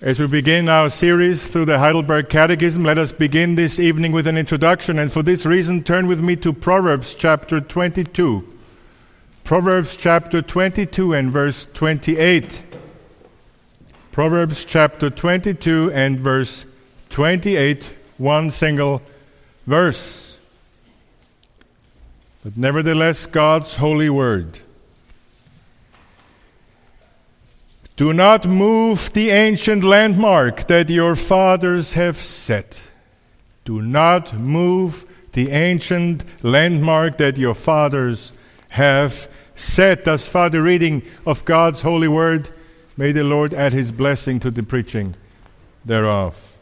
As we begin our series through the Heidelberg Catechism, let us begin this evening with an introduction, and for this reason, turn with me to Proverbs chapter 22. Proverbs chapter 22 and verse 28. Proverbs chapter 22 and verse 28, one single verse. But nevertheless, God's holy word. Do not move the ancient landmark that your fathers have set. Do not move the ancient landmark that your fathers have set. Thus far, the reading of God's holy word. May the Lord add his blessing to the preaching thereof.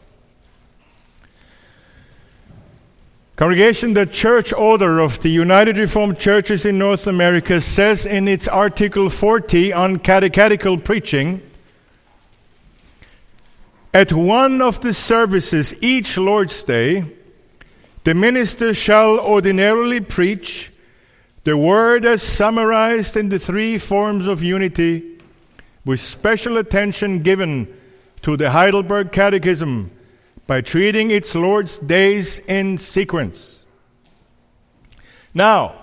Congregation, the church order of the United Reformed Churches in North America says in its Article 40 on catechetical preaching at one of the services each Lord's Day, the minister shall ordinarily preach the word as summarized in the three forms of unity, with special attention given to the Heidelberg Catechism by treating its Lord's days in sequence. Now,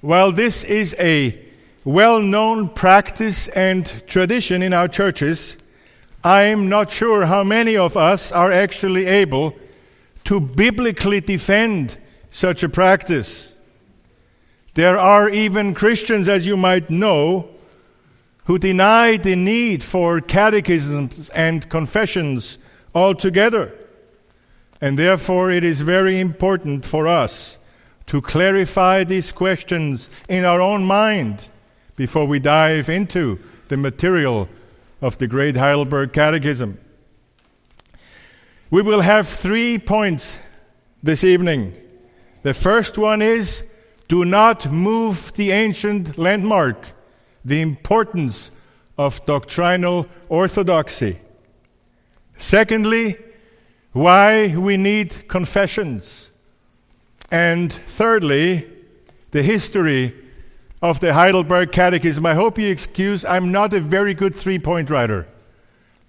while this is a well known practice and tradition in our churches, I'm not sure how many of us are actually able to biblically defend such a practice. There are even Christians, as you might know, who deny the need for catechisms and confessions altogether. And therefore, it is very important for us to clarify these questions in our own mind before we dive into the material of the great Heidelberg Catechism. We will have three points this evening. The first one is do not move the ancient landmark, the importance of doctrinal orthodoxy. Secondly, why we need confessions. And thirdly, the history of the Heidelberg Catechism. I hope you excuse, I'm not a very good three point writer.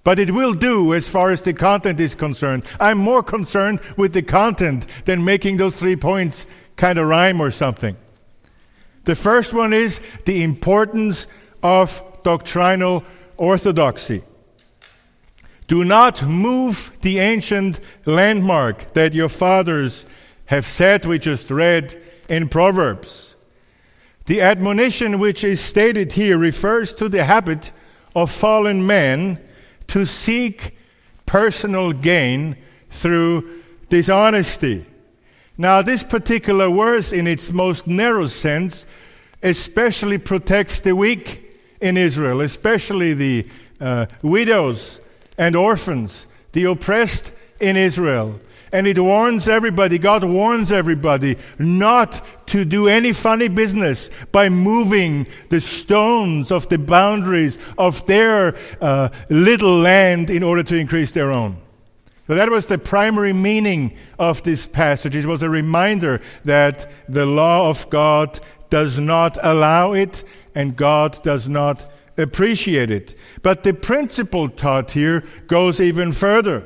But it will do as far as the content is concerned. I'm more concerned with the content than making those three points kind of rhyme or something. The first one is the importance of doctrinal orthodoxy. Do not move the ancient landmark that your fathers have set, we just read in Proverbs. The admonition which is stated here refers to the habit of fallen men to seek personal gain through dishonesty. Now, this particular verse, in its most narrow sense, especially protects the weak in Israel, especially the uh, widows and orphans, the oppressed in Israel. And it warns everybody, God warns everybody not to do any funny business by moving the stones of the boundaries of their uh, little land in order to increase their own. So that was the primary meaning of this passage. It was a reminder that the law of God does not allow it and God does not appreciate it. But the principle taught here goes even further,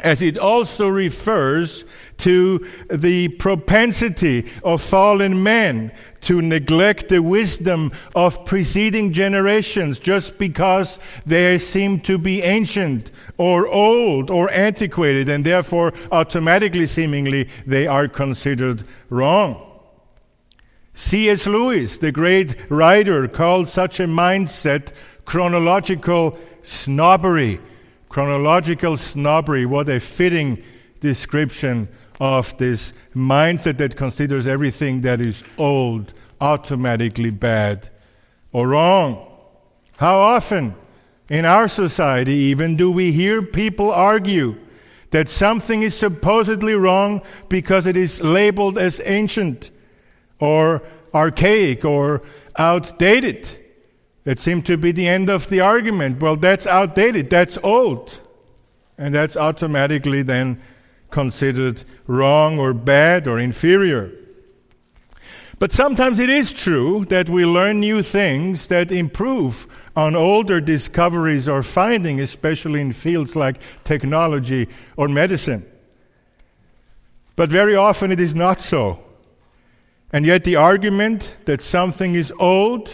as it also refers to the propensity of fallen men to neglect the wisdom of preceding generations just because they seem to be ancient or old or antiquated, and therefore automatically, seemingly, they are considered wrong. C.S. Lewis, the great writer, called such a mindset chronological snobbery. Chronological snobbery, what a fitting description of this mindset that considers everything that is old automatically bad or wrong. How often in our society, even, do we hear people argue that something is supposedly wrong because it is labeled as ancient? Or archaic or outdated. That seemed to be the end of the argument. Well, that's outdated, that's old. And that's automatically then considered wrong or bad or inferior. But sometimes it is true that we learn new things that improve on older discoveries or findings, especially in fields like technology or medicine. But very often it is not so. And yet, the argument that something is old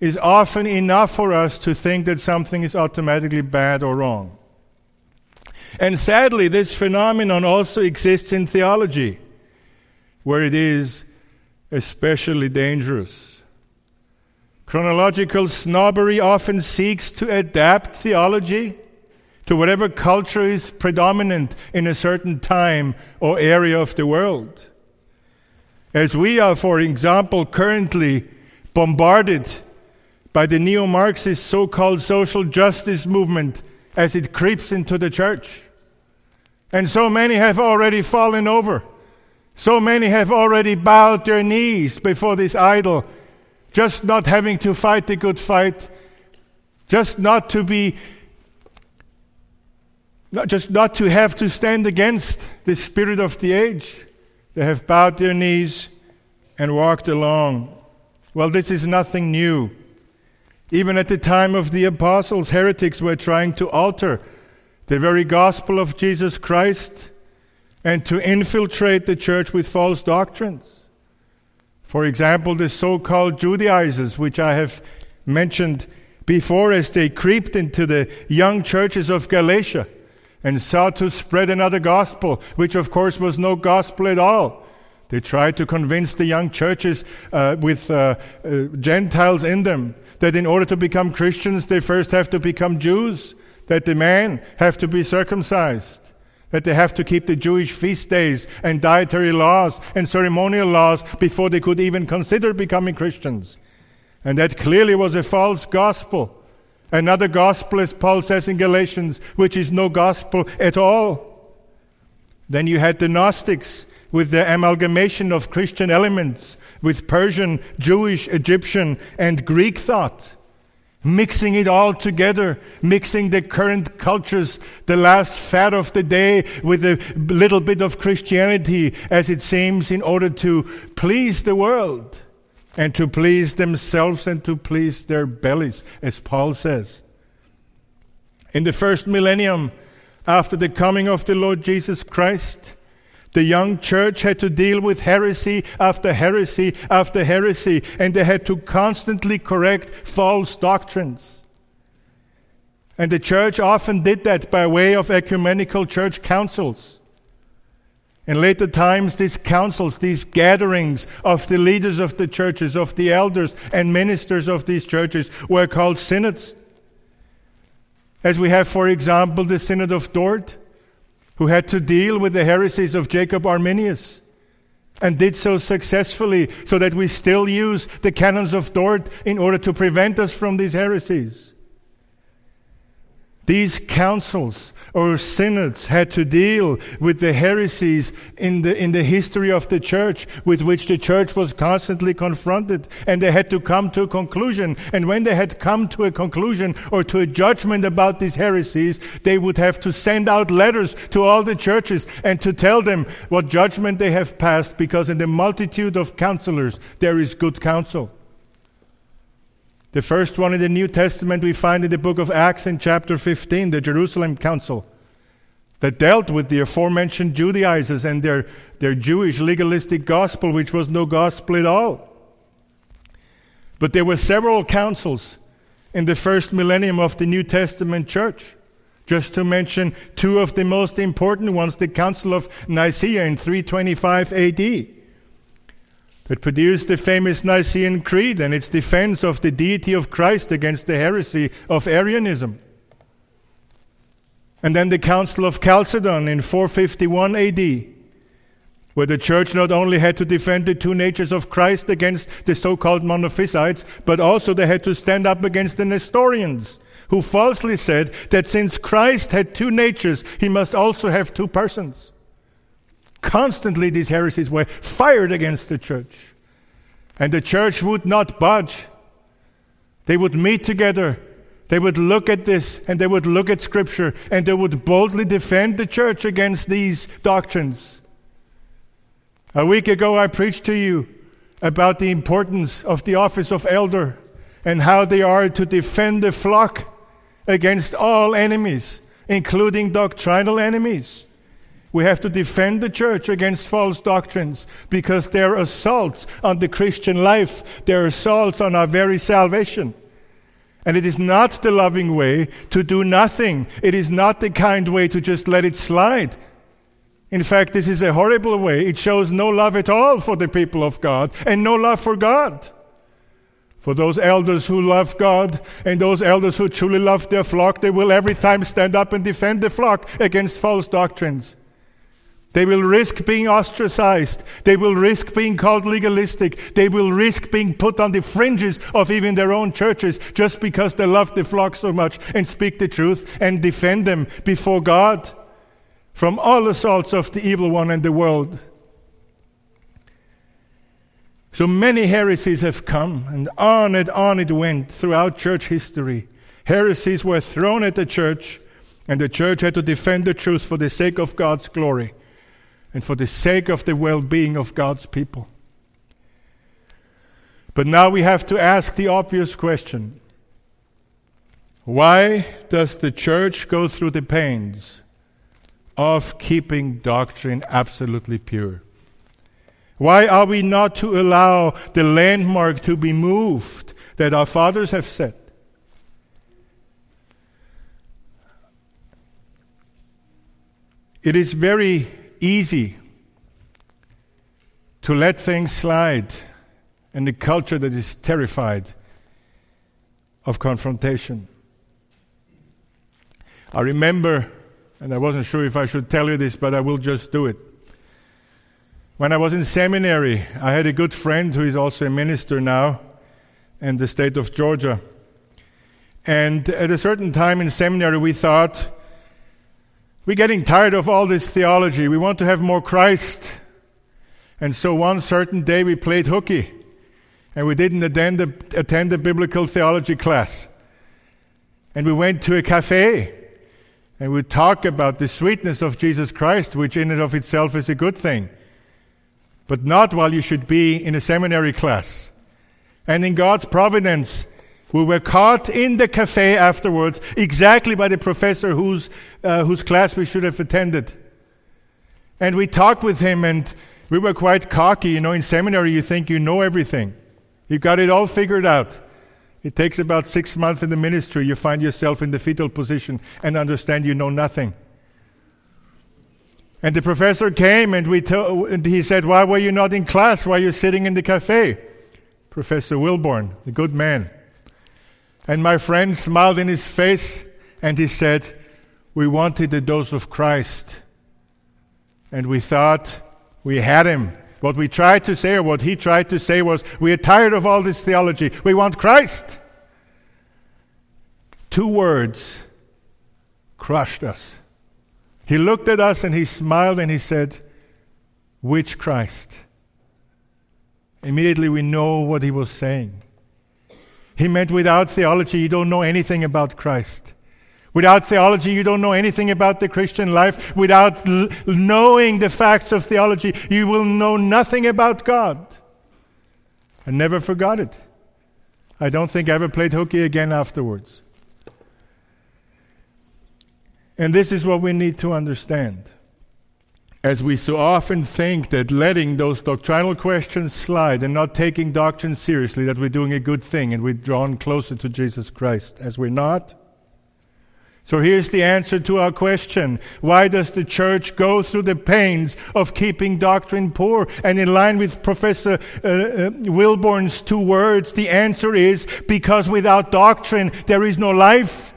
is often enough for us to think that something is automatically bad or wrong. And sadly, this phenomenon also exists in theology, where it is especially dangerous. Chronological snobbery often seeks to adapt theology to whatever culture is predominant in a certain time or area of the world. As we are, for example, currently bombarded by the neo Marxist so called social justice movement as it creeps into the church. And so many have already fallen over. So many have already bowed their knees before this idol, just not having to fight the good fight, just not to be, not, just not to have to stand against the spirit of the age. They have bowed their knees and walked along. Well, this is nothing new. Even at the time of the apostles, heretics were trying to alter the very gospel of Jesus Christ and to infiltrate the church with false doctrines. For example, the so called Judaizers, which I have mentioned before, as they creeped into the young churches of Galatia and sought to spread another gospel, which of course was no gospel at all. They tried to convince the young churches uh, with uh, uh, Gentiles in them that in order to become Christians, they first have to become Jews, that the men have to be circumcised, that they have to keep the Jewish feast days and dietary laws and ceremonial laws before they could even consider becoming Christians. And that clearly was a false gospel. Another gospel, as Paul says in Galatians, which is no gospel at all. Then you had the Gnostics with the amalgamation of Christian elements with Persian, Jewish, Egyptian, and Greek thought, mixing it all together, mixing the current cultures, the last fad of the day, with a little bit of Christianity, as it seems, in order to please the world and to please themselves and to please their bellies, as Paul says. In the first millennium, after the coming of the Lord Jesus Christ, the young church had to deal with heresy after heresy after heresy, and they had to constantly correct false doctrines. And the church often did that by way of ecumenical church councils. In later times, these councils, these gatherings of the leaders of the churches, of the elders and ministers of these churches, were called synods. As we have, for example, the Synod of Dort, who had to deal with the heresies of Jacob Arminius and did so successfully so that we still use the canons of Dort in order to prevent us from these heresies. These councils or synods had to deal with the heresies in the, in the history of the church with which the church was constantly confronted. And they had to come to a conclusion. And when they had come to a conclusion or to a judgment about these heresies, they would have to send out letters to all the churches and to tell them what judgment they have passed because in the multitude of counselors there is good counsel. The first one in the New Testament we find in the book of Acts in chapter 15, the Jerusalem Council, that dealt with the aforementioned Judaizers and their, their Jewish legalistic gospel, which was no gospel at all. But there were several councils in the first millennium of the New Testament church. Just to mention two of the most important ones the Council of Nicaea in 325 AD that produced the famous Nicene Creed and its defense of the deity of Christ against the heresy of Arianism. And then the Council of Chalcedon in 451 AD, where the church not only had to defend the two natures of Christ against the so called monophysites, but also they had to stand up against the Nestorians, who falsely said that since Christ had two natures, he must also have two persons. Constantly, these heresies were fired against the church. And the church would not budge. They would meet together. They would look at this and they would look at Scripture and they would boldly defend the church against these doctrines. A week ago, I preached to you about the importance of the office of elder and how they are to defend the flock against all enemies, including doctrinal enemies. We have to defend the church against false doctrines because they're assaults on the Christian life, they're assaults on our very salvation. And it is not the loving way to do nothing. It is not the kind way to just let it slide. In fact, this is a horrible way. It shows no love at all for the people of God and no love for God. For those elders who love God and those elders who truly love their flock, they will every time stand up and defend the flock against false doctrines. They will risk being ostracized. They will risk being called legalistic. They will risk being put on the fringes of even their own churches just because they love the flock so much and speak the truth and defend them before God from all assaults of the evil one and the world. So many heresies have come, and on and on it went throughout church history. Heresies were thrown at the church, and the church had to defend the truth for the sake of God's glory and for the sake of the well being of God's people. But now we have to ask the obvious question why does the church go through the pains of keeping doctrine absolutely pure? Why are we not to allow the landmark to be moved that our fathers have set? It is very easy to let things slide in a culture that is terrified of confrontation. I remember and I wasn't sure if I should tell you this, but I will just do it. When I was in seminary, I had a good friend who is also a minister now in the state of Georgia. And at a certain time in seminary, we thought, we're getting tired of all this theology. We want to have more Christ. And so one certain day we played hooky and we didn't attend a, attend a biblical theology class. And we went to a cafe and we talk about the sweetness of Jesus Christ, which in and of itself is a good thing, but not while you should be in a seminary class. And in God's providence, we were caught in the cafe afterwards, exactly by the professor whose, uh, whose class we should have attended. And we talked with him, and we were quite cocky. You know, in seminary, you think you know everything, you've got it all figured out. It takes about six months in the ministry, you find yourself in the fetal position and understand you know nothing. And the professor came and, we to, and he said, Why were you not in class? Why are you sitting in the cafe? Professor Wilborn, the good man. And my friend smiled in his face and he said, We wanted a dose of Christ. And we thought we had him. What we tried to say, or what he tried to say, was we are tired of all this theology. We want Christ. Two words crushed us. He looked at us and he smiled and he said, Which Christ? Immediately we know what he was saying. He meant without theology, you don't know anything about Christ. Without theology, you don't know anything about the Christian life. Without l- knowing the facts of theology, you will know nothing about God. I never forgot it. I don't think I ever played hooky again afterwards. And this is what we need to understand. As we so often think that letting those doctrinal questions slide and not taking doctrine seriously, that we're doing a good thing and we're drawn closer to Jesus Christ, as we're not. So here's the answer to our question. Why does the church go through the pains of keeping doctrine poor? And in line with Professor uh, uh, Wilborn's two words, the answer is because without doctrine there is no life.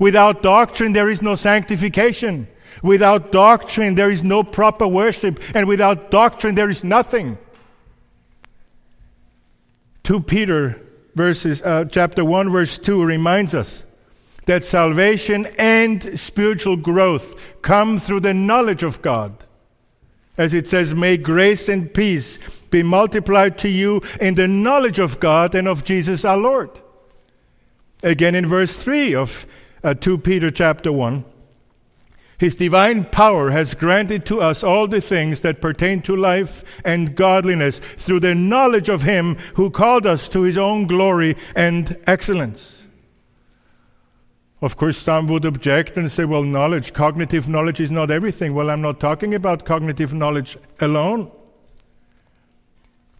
Without doctrine there is no sanctification. Without doctrine there is no proper worship. And without doctrine there is nothing. 2 Peter verses, uh, chapter 1 verse 2 reminds us that salvation and spiritual growth come through the knowledge of God. As it says, may grace and peace be multiplied to you in the knowledge of God and of Jesus our Lord. Again in verse 3 of uh, 2 Peter chapter 1. His divine power has granted to us all the things that pertain to life and godliness through the knowledge of Him who called us to His own glory and excellence. Of course, some would object and say, well, knowledge, cognitive knowledge is not everything. Well, I'm not talking about cognitive knowledge alone.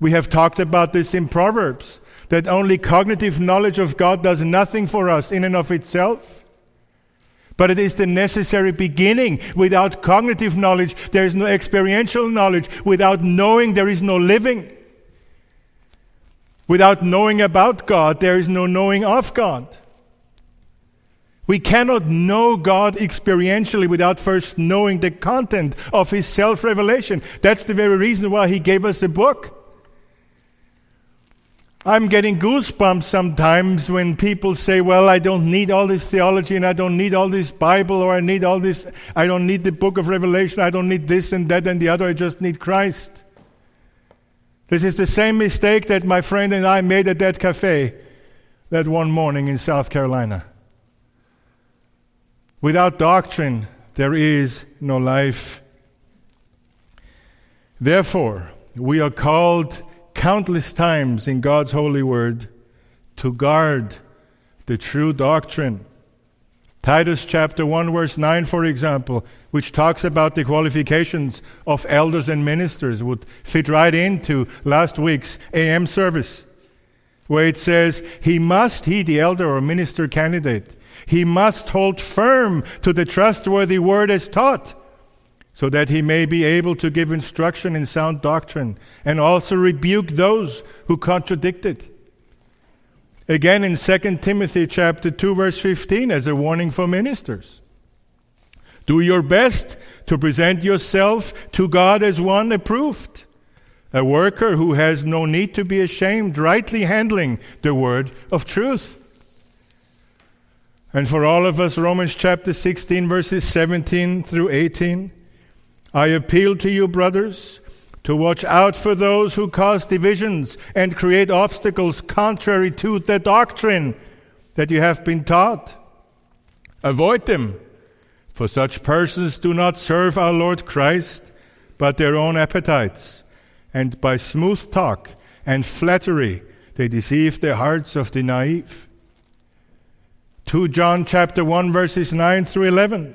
We have talked about this in Proverbs that only cognitive knowledge of God does nothing for us in and of itself. But it is the necessary beginning. Without cognitive knowledge, there is no experiential knowledge. Without knowing, there is no living. Without knowing about God, there is no knowing of God. We cannot know God experientially without first knowing the content of His self revelation. That's the very reason why He gave us a book. I'm getting goosebumps sometimes when people say, Well, I don't need all this theology and I don't need all this Bible or I need all this, I don't need the book of Revelation, I don't need this and that and the other, I just need Christ. This is the same mistake that my friend and I made at that cafe that one morning in South Carolina. Without doctrine, there is no life. Therefore, we are called countless times in God's holy word to guard the true doctrine. Titus chapter 1 verse 9 for example, which talks about the qualifications of elders and ministers would fit right into last week's AM service where it says he must he the elder or minister candidate he must hold firm to the trustworthy word as taught so that he may be able to give instruction in sound doctrine and also rebuke those who contradict it. Again in 2 Timothy chapter 2 verse 15 as a warning for ministers. Do your best to present yourself to God as one approved, a worker who has no need to be ashamed, rightly handling the word of truth. And for all of us, Romans chapter 16, verses 17 through 18. I appeal to you, brothers, to watch out for those who cause divisions and create obstacles contrary to the doctrine that you have been taught. Avoid them, for such persons do not serve our Lord Christ, but their own appetites, and by smooth talk and flattery they deceive the hearts of the naive. 2 John chapter 1 verses 9 through 11.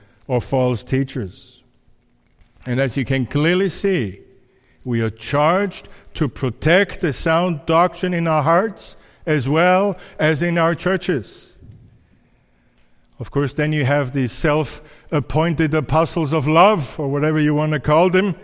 or false teachers. And as you can clearly see, we are charged to protect the sound doctrine in our hearts as well as in our churches. Of course, then you have the self appointed apostles of love, or whatever you want to call them,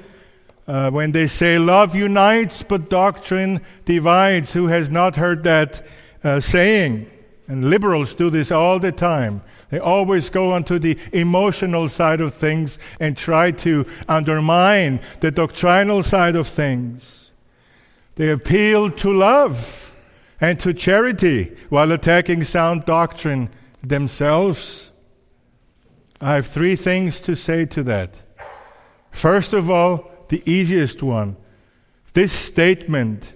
uh, when they say love unites but doctrine divides. Who has not heard that uh, saying? And liberals do this all the time. They always go onto the emotional side of things and try to undermine the doctrinal side of things. They appeal to love and to charity while attacking sound doctrine themselves. I have three things to say to that. First of all, the easiest one. This statement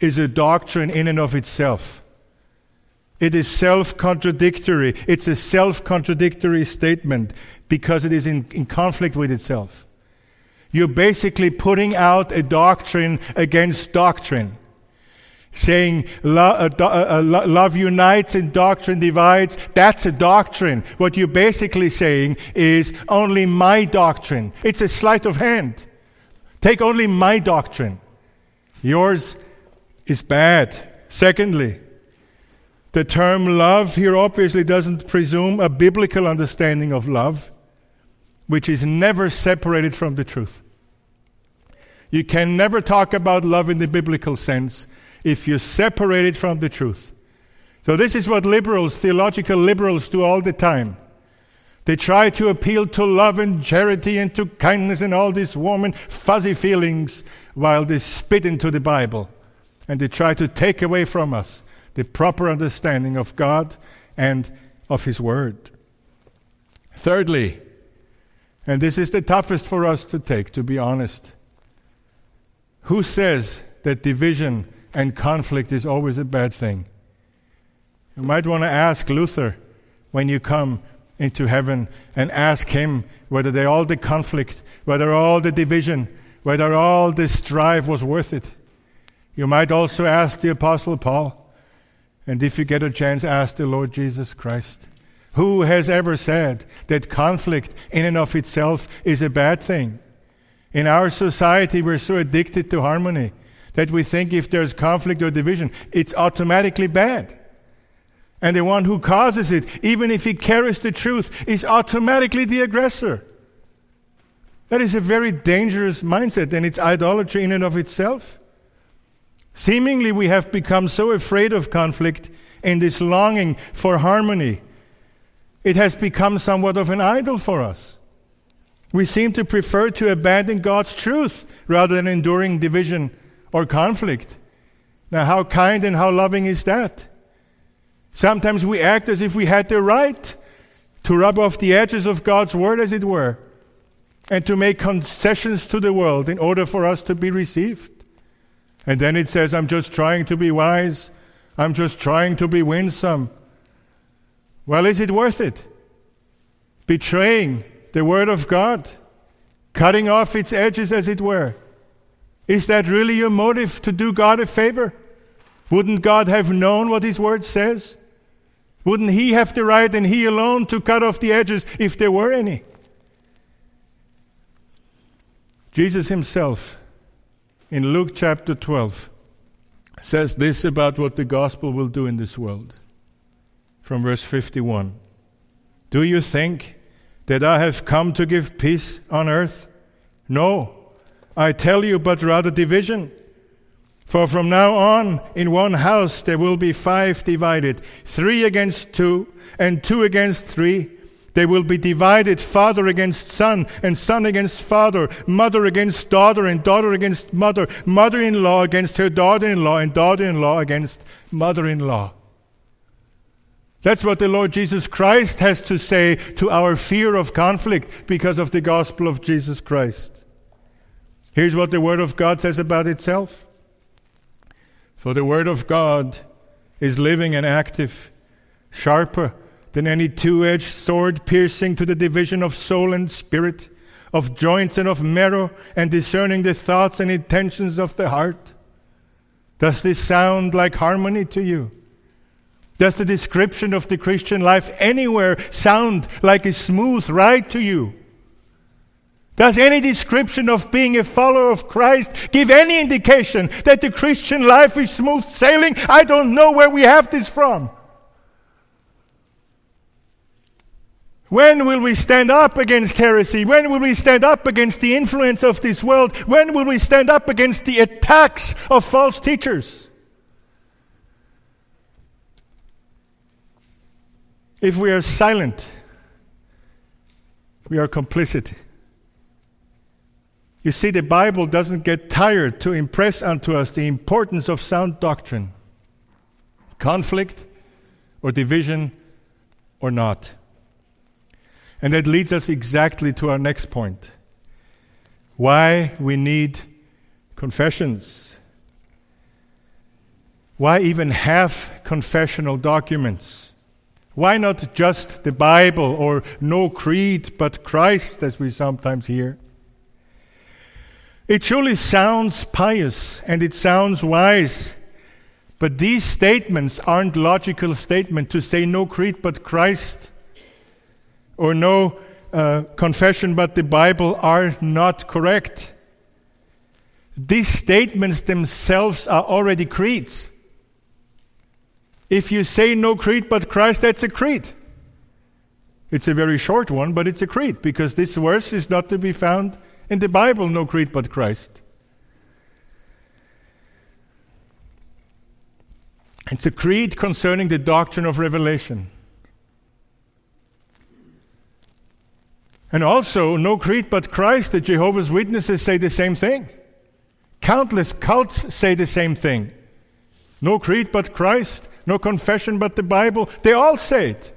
is a doctrine in and of itself. It is self contradictory. It's a self contradictory statement because it is in, in, conflict with itself. You're basically putting out a doctrine against doctrine. Saying uh, uh, uh, love unites and doctrine divides, that's a doctrine. What you're basically saying is only my doctrine. It's a sleight of hand. Take only my doctrine. Yours is bad. Secondly, the term love here obviously doesn't presume a biblical understanding of love, which is never separated from the truth. You can never talk about love in the biblical sense if you separate it from the truth. So, this is what liberals, theological liberals, do all the time. They try to appeal to love and charity and to kindness and all these warm and fuzzy feelings while they spit into the Bible. And they try to take away from us the proper understanding of God and of His Word. Thirdly, and this is the toughest for us to take, to be honest. Who says that division and conflict is always a bad thing? You might want to ask Luther when you come into heaven and ask him whether they, all the conflict, whether all the division, whether all the strife was worth it. You might also ask the Apostle Paul, and if you get a chance, ask the Lord Jesus Christ. Who has ever said that conflict in and of itself is a bad thing? In our society, we're so addicted to harmony that we think if there's conflict or division, it's automatically bad. And the one who causes it, even if he carries the truth, is automatically the aggressor. That is a very dangerous mindset, and it's idolatry in and of itself. Seemingly, we have become so afraid of conflict in this longing for harmony it has become somewhat of an idol for us. We seem to prefer to abandon God's truth rather than enduring division or conflict. Now, how kind and how loving is that? Sometimes we act as if we had the right to rub off the edges of God's word, as it were, and to make concessions to the world in order for us to be received. And then it says, I'm just trying to be wise, I'm just trying to be winsome. Well, is it worth it? Betraying the Word of God, cutting off its edges, as it were. Is that really your motive to do God a favor? Wouldn't God have known what His Word says? Wouldn't He have the right and He alone to cut off the edges if there were any? Jesus Himself, in Luke chapter 12, says this about what the gospel will do in this world from verse 51. Do you think that I have come to give peace on earth? No, I tell you, but rather division. For from now on, in one house there will be five divided, three against two, and two against three. They will be divided, father against son, and son against father, mother against daughter, and daughter against mother, mother in law against her daughter in law, and daughter in law against mother in law. That's what the Lord Jesus Christ has to say to our fear of conflict because of the gospel of Jesus Christ. Here's what the Word of God says about itself. For the Word of God is living and active, sharper than any two edged sword, piercing to the division of soul and spirit, of joints and of marrow, and discerning the thoughts and intentions of the heart. Does this sound like harmony to you? Does the description of the Christian life anywhere sound like a smooth ride to you? Does any description of being a follower of Christ give any indication that the Christian life is smooth sailing? I don't know where we have this from. When will we stand up against heresy? When will we stand up against the influence of this world? When will we stand up against the attacks of false teachers? If we are silent, we are complicit. You see, the Bible doesn't get tired to impress unto us the importance of sound doctrine, conflict or division or not. And that leads us exactly to our next point why we need confessions. Why even have confessional documents? Why not just the Bible or no creed but Christ, as we sometimes hear? It surely sounds pious and it sounds wise, but these statements aren't logical statements to say no creed but Christ or no uh, confession but the Bible are not correct. These statements themselves are already creeds. If you say no creed but Christ, that's a creed. It's a very short one, but it's a creed because this verse is not to be found in the Bible, no creed but Christ. It's a creed concerning the doctrine of revelation. And also, no creed but Christ, the Jehovah's Witnesses say the same thing. Countless cults say the same thing. No creed but Christ, no confession but the Bible. They all say it.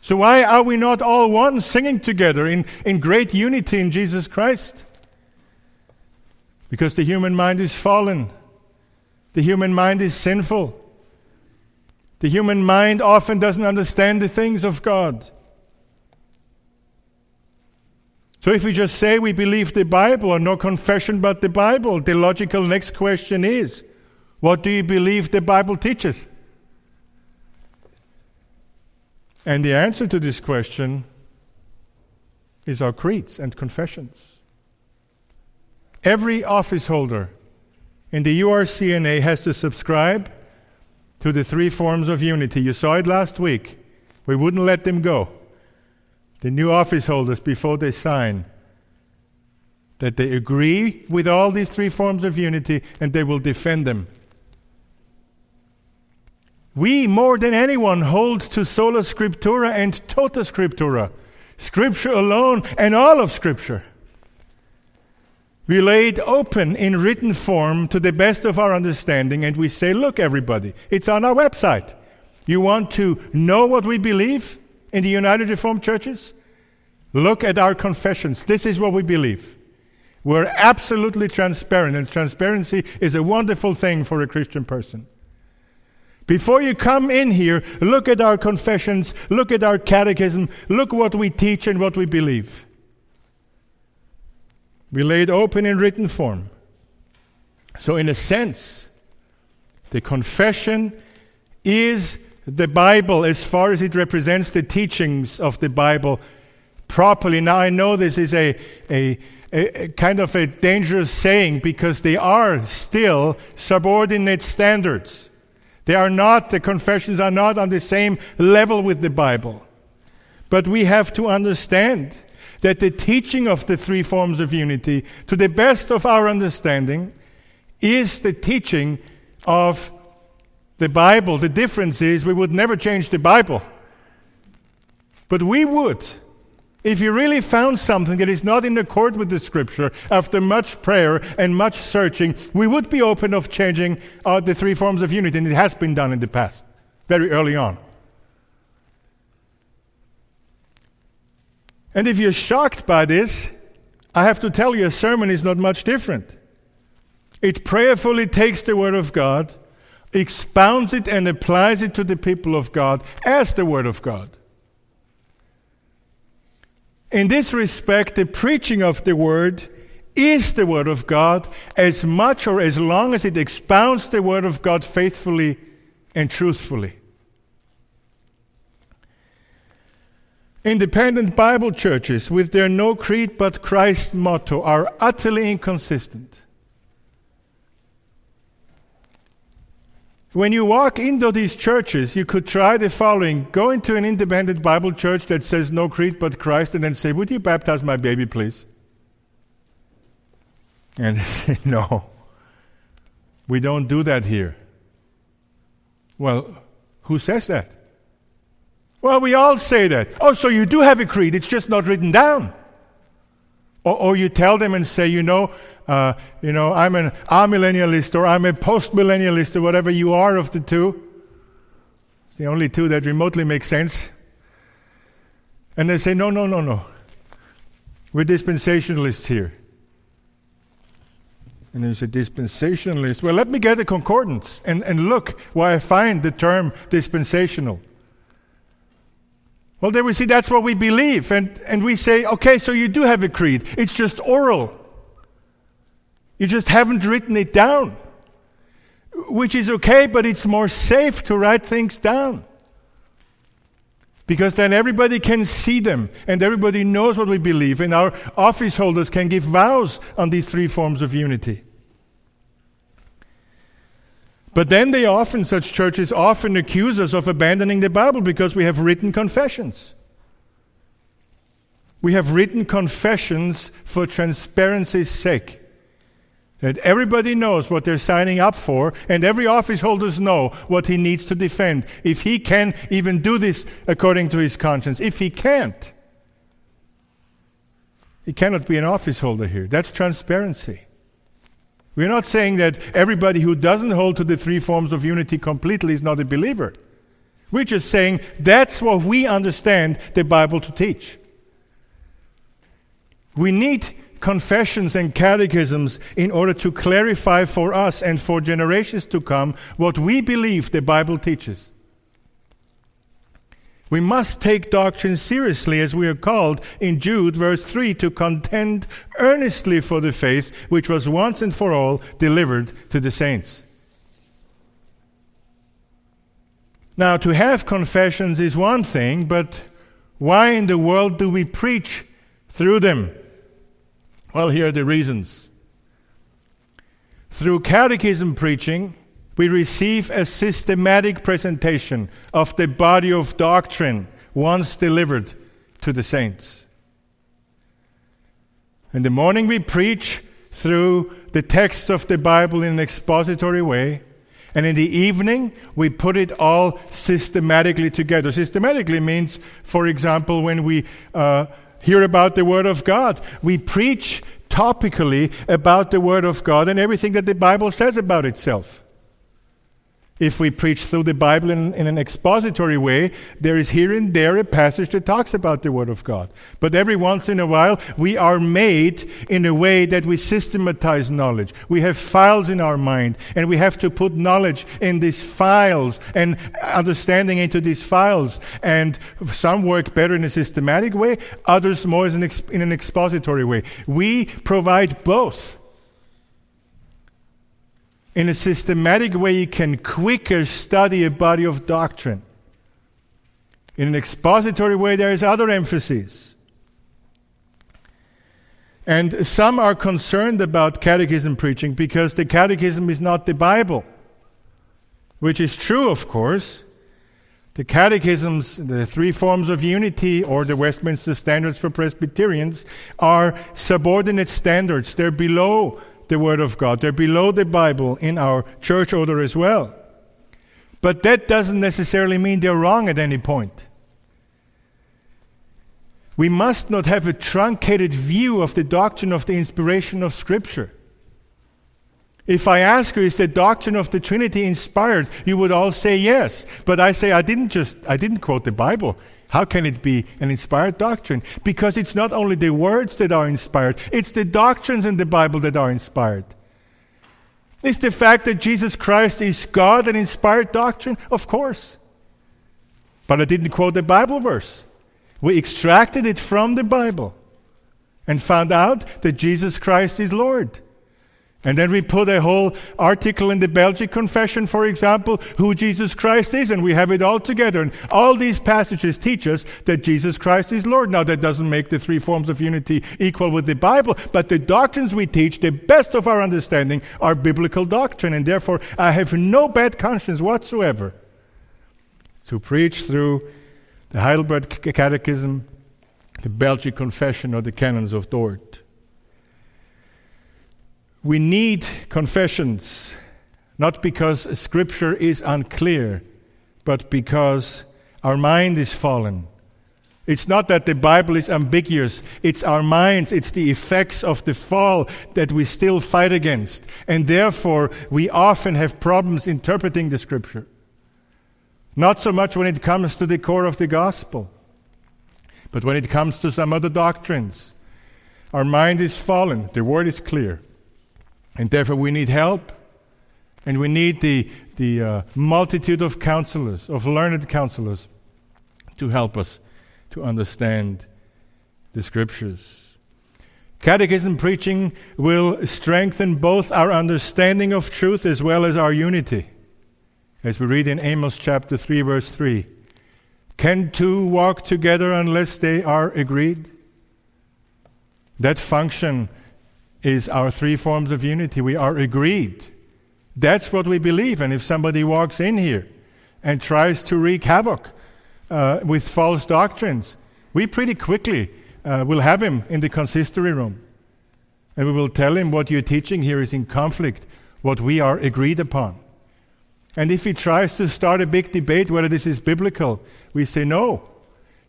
So, why are we not all one, singing together in, in great unity in Jesus Christ? Because the human mind is fallen, the human mind is sinful. The human mind often doesn't understand the things of God. So if we just say we believe the Bible or no confession but the Bible, the logical next question is what do you believe the Bible teaches? And the answer to this question is our creeds and confessions. Every office holder in the URCNA has to subscribe to the three forms of unity. You saw it last week. We wouldn't let them go the new office holders before they sign that they agree with all these three forms of unity and they will defend them. We, more than anyone, hold to sola scriptura and tota scriptura, Scripture alone and all of Scripture. We lay it open in written form to the best of our understanding, and we say, Look, everybody, it's on our website. You want to know what we believe? In the United Reformed Churches? Look at our confessions. This is what we believe. We're absolutely transparent, and transparency is a wonderful thing for a Christian person. Before you come in here, look at our confessions, look at our catechism, look what we teach and what we believe. We lay it open in written form. So, in a sense, the confession is the Bible as far as it represents the teachings of the Bible properly. Now, I know this is a, a, a, kind of a dangerous saying because they are still subordinate standards. They are not, the confessions are not on the same level with the Bible. But we have to understand that the teaching of the three forms of unity, to the best of our understanding, is the teaching of the Bible. The difference is we would never change the Bible. But we would. If you really found something that is not in accord with the scripture, after much prayer and much searching, we would be open of changing uh, the three forms of unity, and it has been done in the past, very early on. And if you're shocked by this, I have to tell you a sermon is not much different. It prayerfully takes the Word of God expounds it and applies it to the people of God as the Word of God. In this respect, the preaching of the Word is the Word of God as much or as long as it expounds the Word of God faithfully and truthfully. Independent Bible churches, with their no creed but Christ motto, are utterly inconsistent. When you walk into these churches, you could try the following go into an independent Bible church that says no creed but Christ, and then say, Would you baptize my baby, please? And they say, No, we don't do that here. Well, who says that? Well, we all say that. Oh, so you do have a creed, it's just not written down. Or, or you tell them and say, you know, uh, you know, I'm an amillennialist or I'm a postmillennialist or whatever you are of the two. It's the only two that remotely make sense. And they say, no, no, no, no. We're dispensationalists here. And then you say, dispensationalist. Well, let me get a concordance and, and look where I find the term dispensational. Well, there we see that's what we believe. And, and we say, okay, so you do have a creed. It's just oral. You just haven't written it down. Which is okay, but it's more safe to write things down. Because then everybody can see them and everybody knows what we believe, and our office holders can give vows on these three forms of unity. But then they often, such churches often accuse us of abandoning the Bible because we have written confessions. We have written confessions for transparency's sake. That everybody knows what they're signing up for, and every office holders know what he needs to defend. If he can even do this according to his conscience. If he can't, He cannot be an office holder here. That's transparency. We're not saying that everybody who doesn't hold to the three forms of unity completely is not a believer. We're just saying that's what we understand the Bible to teach. We need confessions and catechisms in order to clarify for us and for generations to come what we believe the Bible teaches. We must take doctrine seriously as we are called in Jude, verse 3, to contend earnestly for the faith which was once and for all delivered to the saints. Now, to have confessions is one thing, but why in the world do we preach through them? Well, here are the reasons. Through catechism preaching, we receive a systematic presentation of the body of doctrine once delivered to the saints. In the morning, we preach through the texts of the Bible in an expository way. And in the evening, we put it all systematically together. Systematically means, for example, when we uh, hear about the Word of God, we preach topically about the Word of God and everything that the Bible says about itself. If we preach through the Bible in, in, an expository way, there is here and there a passage that talks about the Word of God. But every once in a while, we are made in a way that we systematize knowledge. We have files in our mind, and we have to put knowledge in these files and understanding into these files. And some work better in a systematic way, others more in an expository way. We provide both. In a systematic way, you can quicker study a body of doctrine. In an expository way, there is other emphasis. And some are concerned about catechism preaching because the catechism is not the Bible, which is true, of course. The catechisms, the three forms of unity, or the Westminster Standards for Presbyterians, are subordinate standards. They're below the Word of God. They're below the Bible in our church order as well. But that doesn't necessarily mean they're wrong at any point. We must not have a truncated view of the doctrine of the inspiration of Scripture. If I ask you, is the doctrine of the Trinity inspired? You would all say yes. But I say, I didn't just, I didn't quote the Bible. How can it be an inspired doctrine? Because it's not only the words that are inspired, it's the doctrines in the Bible that are inspired. Is the fact that Jesus Christ is God an inspired doctrine? Of course. But I didn't quote the Bible verse. We extracted it from the Bible and found out that Jesus Christ is Lord. And then we put a whole article in the Belgic Confession, for example, who Jesus Christ is, and we have it all together. And all these passages teach us that Jesus Christ is Lord. Now, that doesn't make the three forms of unity equal with the Bible, but the doctrines we teach, the best of our understanding, are biblical doctrine, and therefore I have no bad conscience whatsoever to preach through the Heidelberg Catechism, the Belgic Confession, or the Canons of Dort. We need confessions, not because Scripture is unclear, but because our mind is fallen. It's not that the Bible is ambiguous. It's our minds, it's the effects of the fall that we still fight against. And therefore, we often have problems interpreting the Scripture. Not so much when it comes to the core of the gospel, but when it comes to some other doctrines. Our mind is fallen, the word is clear. And therefore, we need help. And we need the, the uh, multitude of counselors, of learned counselors, to help us to understand the scriptures. Catechism preaching will strengthen both our understanding of truth as well as our unity. As we read in Amos chapter 3, verse 3 Can two walk together unless they are agreed? That function is our three forms of unity. We are agreed. That's what we believe. And if somebody walks in here and tries to wreak havoc uh, with false doctrines, we pretty quickly uh, will have him in the consistory room. And we will tell him what you're teaching here is in conflict, what we are agreed upon. And if he tries to start a big debate whether this is biblical, we say, no,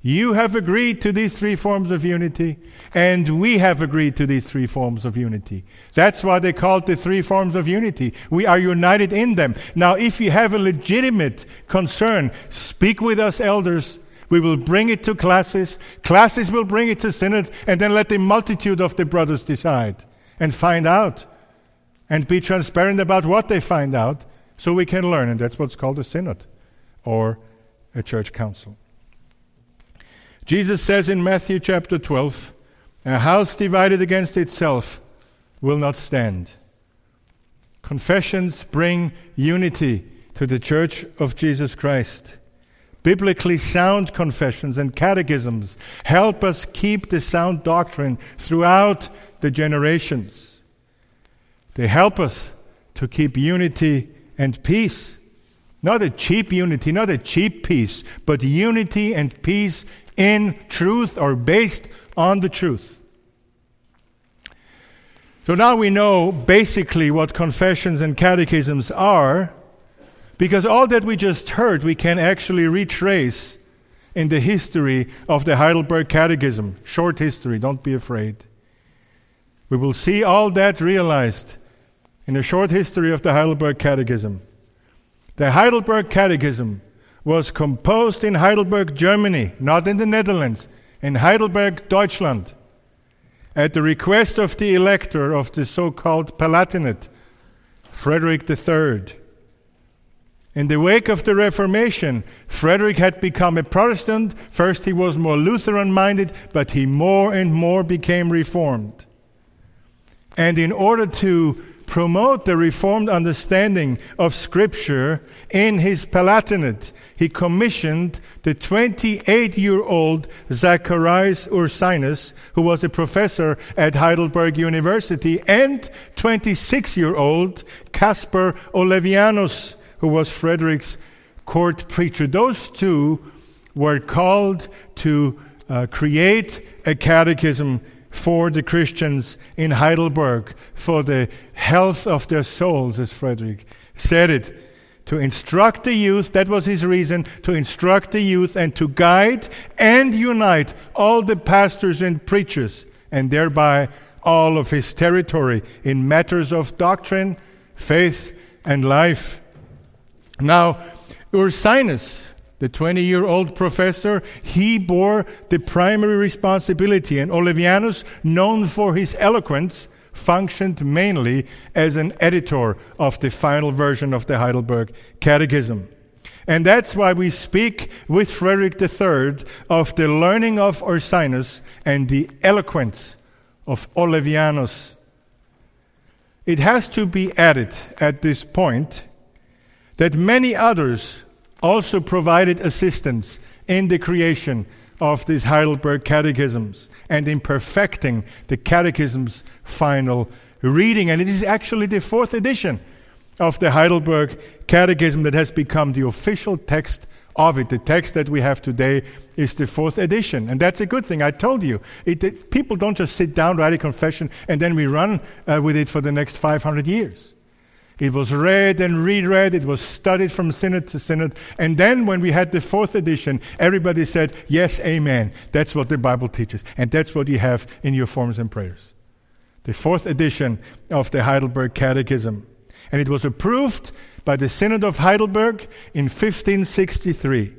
You have agreed to these three forms of unity, and we have agreed to these three forms of unity. That's why they call it the three forms of unity. We are united in them. Now, if you have a legitimate concern, speak with us elders. We will bring it to classis. Classis will bring it to synod, and then let the multitude of the brothers decide and find out and be transparent about what they find out so we can learn. And that's what's called a synod or a church council. Jesus says in Matthew chapter 12, a house divided against itself will not stand. Confessions bring unity to the church of Jesus Christ. Biblically sound confessions and catechisms help us keep the sound doctrine throughout the generations. They help us to keep unity and peace. Not a cheap unity, not a cheap peace, but unity and peace in truth or based on the truth. So now we know basically what confessions and catechisms are, because all that we just heard we can actually retrace in the history of the Heidelberg Catechism. Short history, don't be afraid. We will see all that realized in the short history of the Heidelberg Catechism. The Heidelberg Catechism was composed in Heidelberg, Germany, not in the Netherlands, in Heidelberg, Deutschland, at the request of the elector of the so called Palatinate, Frederick III. In the wake of the Reformation, Frederick had become a Protestant. First, he was more Lutheran minded, but he more and more became Reformed. And in order to promote the Reformed understanding of Scripture in his Palatinate, he commissioned the 28 year old Zacharias Ursinus, who was a professor at Heidelberg University, and 26 year old Caspar Olevianus, who was Frederick's court preacher. Those two were called to uh, create a catechism for the Christians in Heidelberg, for the health of their souls, as Frederick said it. To instruct the youth, that was his reason, to instruct the youth and to guide and unite all the pastors and preachers, and thereby all of his territory in matters of doctrine, faith, and life. Now, Ursinus, the 20 year old professor, he bore the primary responsibility, and Olevianus, known for his eloquence, functioned mainly as an editor of the final version of the Heidelberg Catechism. And that's why we speak with Frederick III of the learning of Ursinus and the eloquence of Olevianus. It has to be added at this point that many others also provided assistance in the creation of these Heidelberg catechisms and in perfecting the catechism's final reading. And it is actually the fourth edition of the Heidelberg Catechism that has become the official text of it. The text that we have today is the fourth edition, and that's a good thing. I told you, it, it, people don't just sit down, write a confession, and then we run uh, with it for the next 500 years. It was read and reread, it was studied from synod to synod. And then when we had the fourth edition, everybody said, Yes, amen. That's what the Bible teaches. And that's what you have in your forms and prayers. The fourth edition of the Heidelberg Catechism. And it was approved by the Synod of Heidelberg in 1563.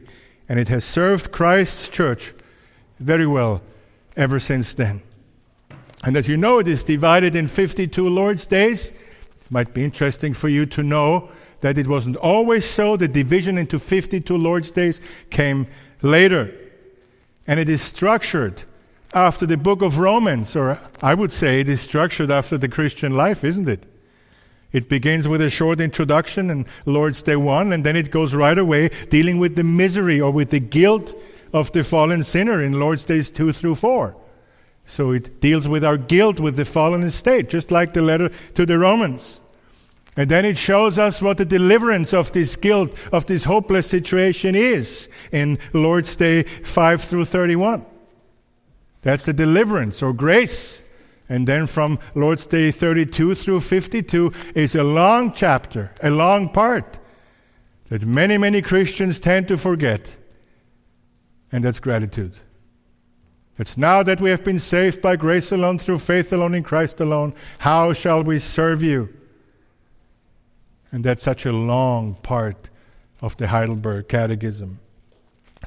And it has served Christ's church very well ever since then. And as you know, it is divided in 52 Lord's days might be interesting for you to know that it wasn't always so. The division into 52 Lord's days came later. And it is structured after the book of Romans, or I would say it is structured after the Christian life, isn't it? It begins with a short introduction in Lord's Day 1, and then it goes right away dealing with the misery or with the guilt of the fallen sinner in Lord's Days 2 through 4. So it deals with our guilt with the fallen state, just like the letter to the Romans. And then it shows us what the deliverance of this guilt, of this hopeless situation is in Lord's Day 5 through 31. That's the deliverance or grace. And then from Lord's Day 32 through 52 is a long chapter, a long part that many, many Christians tend to forget. and that's gratitude. It's now that we have been saved by grace alone, through faith alone, in Christ alone. How shall we serve you? And that's such a long part of the Heidelberg Catechism.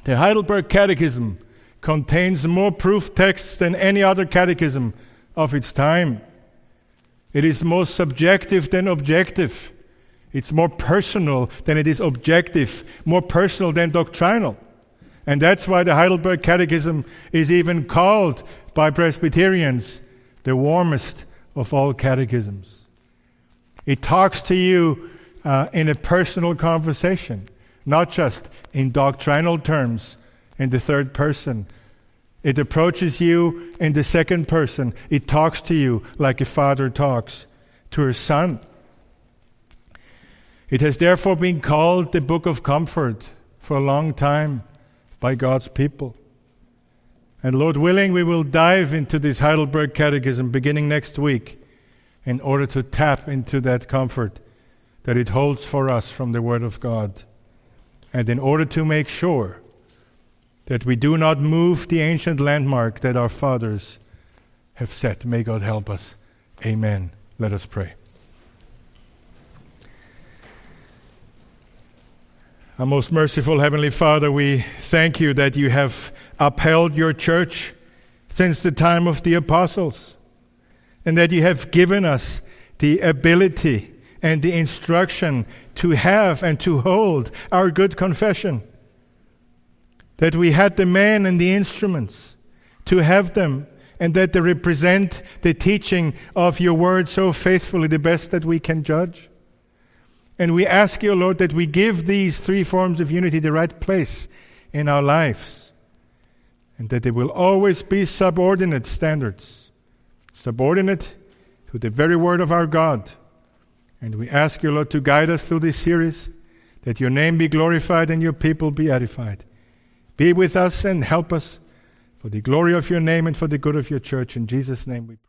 The Heidelberg Catechism contains more proof texts than any other catechism of its time. It is more subjective than objective. It's more personal than it is objective, more personal than doctrinal. And that's why the Heidelberg Catechism is even called by Presbyterians the warmest of all catechisms. It talks to you uh, in a personal conversation, not just in doctrinal terms in the third person. It approaches you in the second person. It talks to you like a father talks to his son. It has therefore been called the book of comfort for a long time by God's people. And Lord willing, we will dive into this Heidelberg Catechism beginning next week in order to tap into that comfort that it holds for us from the Word of God. And in order to make sure that we do not move the ancient landmark that our fathers have set. May God help us. Amen. Let us pray. Our most merciful Heavenly Father, we thank you that you have upheld your church since the time of the apostles, and that you have given us the ability and the instruction to have and to hold our good confession. That we had the men and the instruments to have them, and that they represent the teaching of your word so faithfully, the best that we can judge. And we ask you, Lord, that we give these three forms of unity the right place in our lives. And that they will always be subordinate standards, subordinate to the very word of our God. And we ask you, Lord, to guide us through this series, that your name be glorified and your people be edified. Be with us and help us for the glory of your name and for the good of your church. In Jesus' name we pray.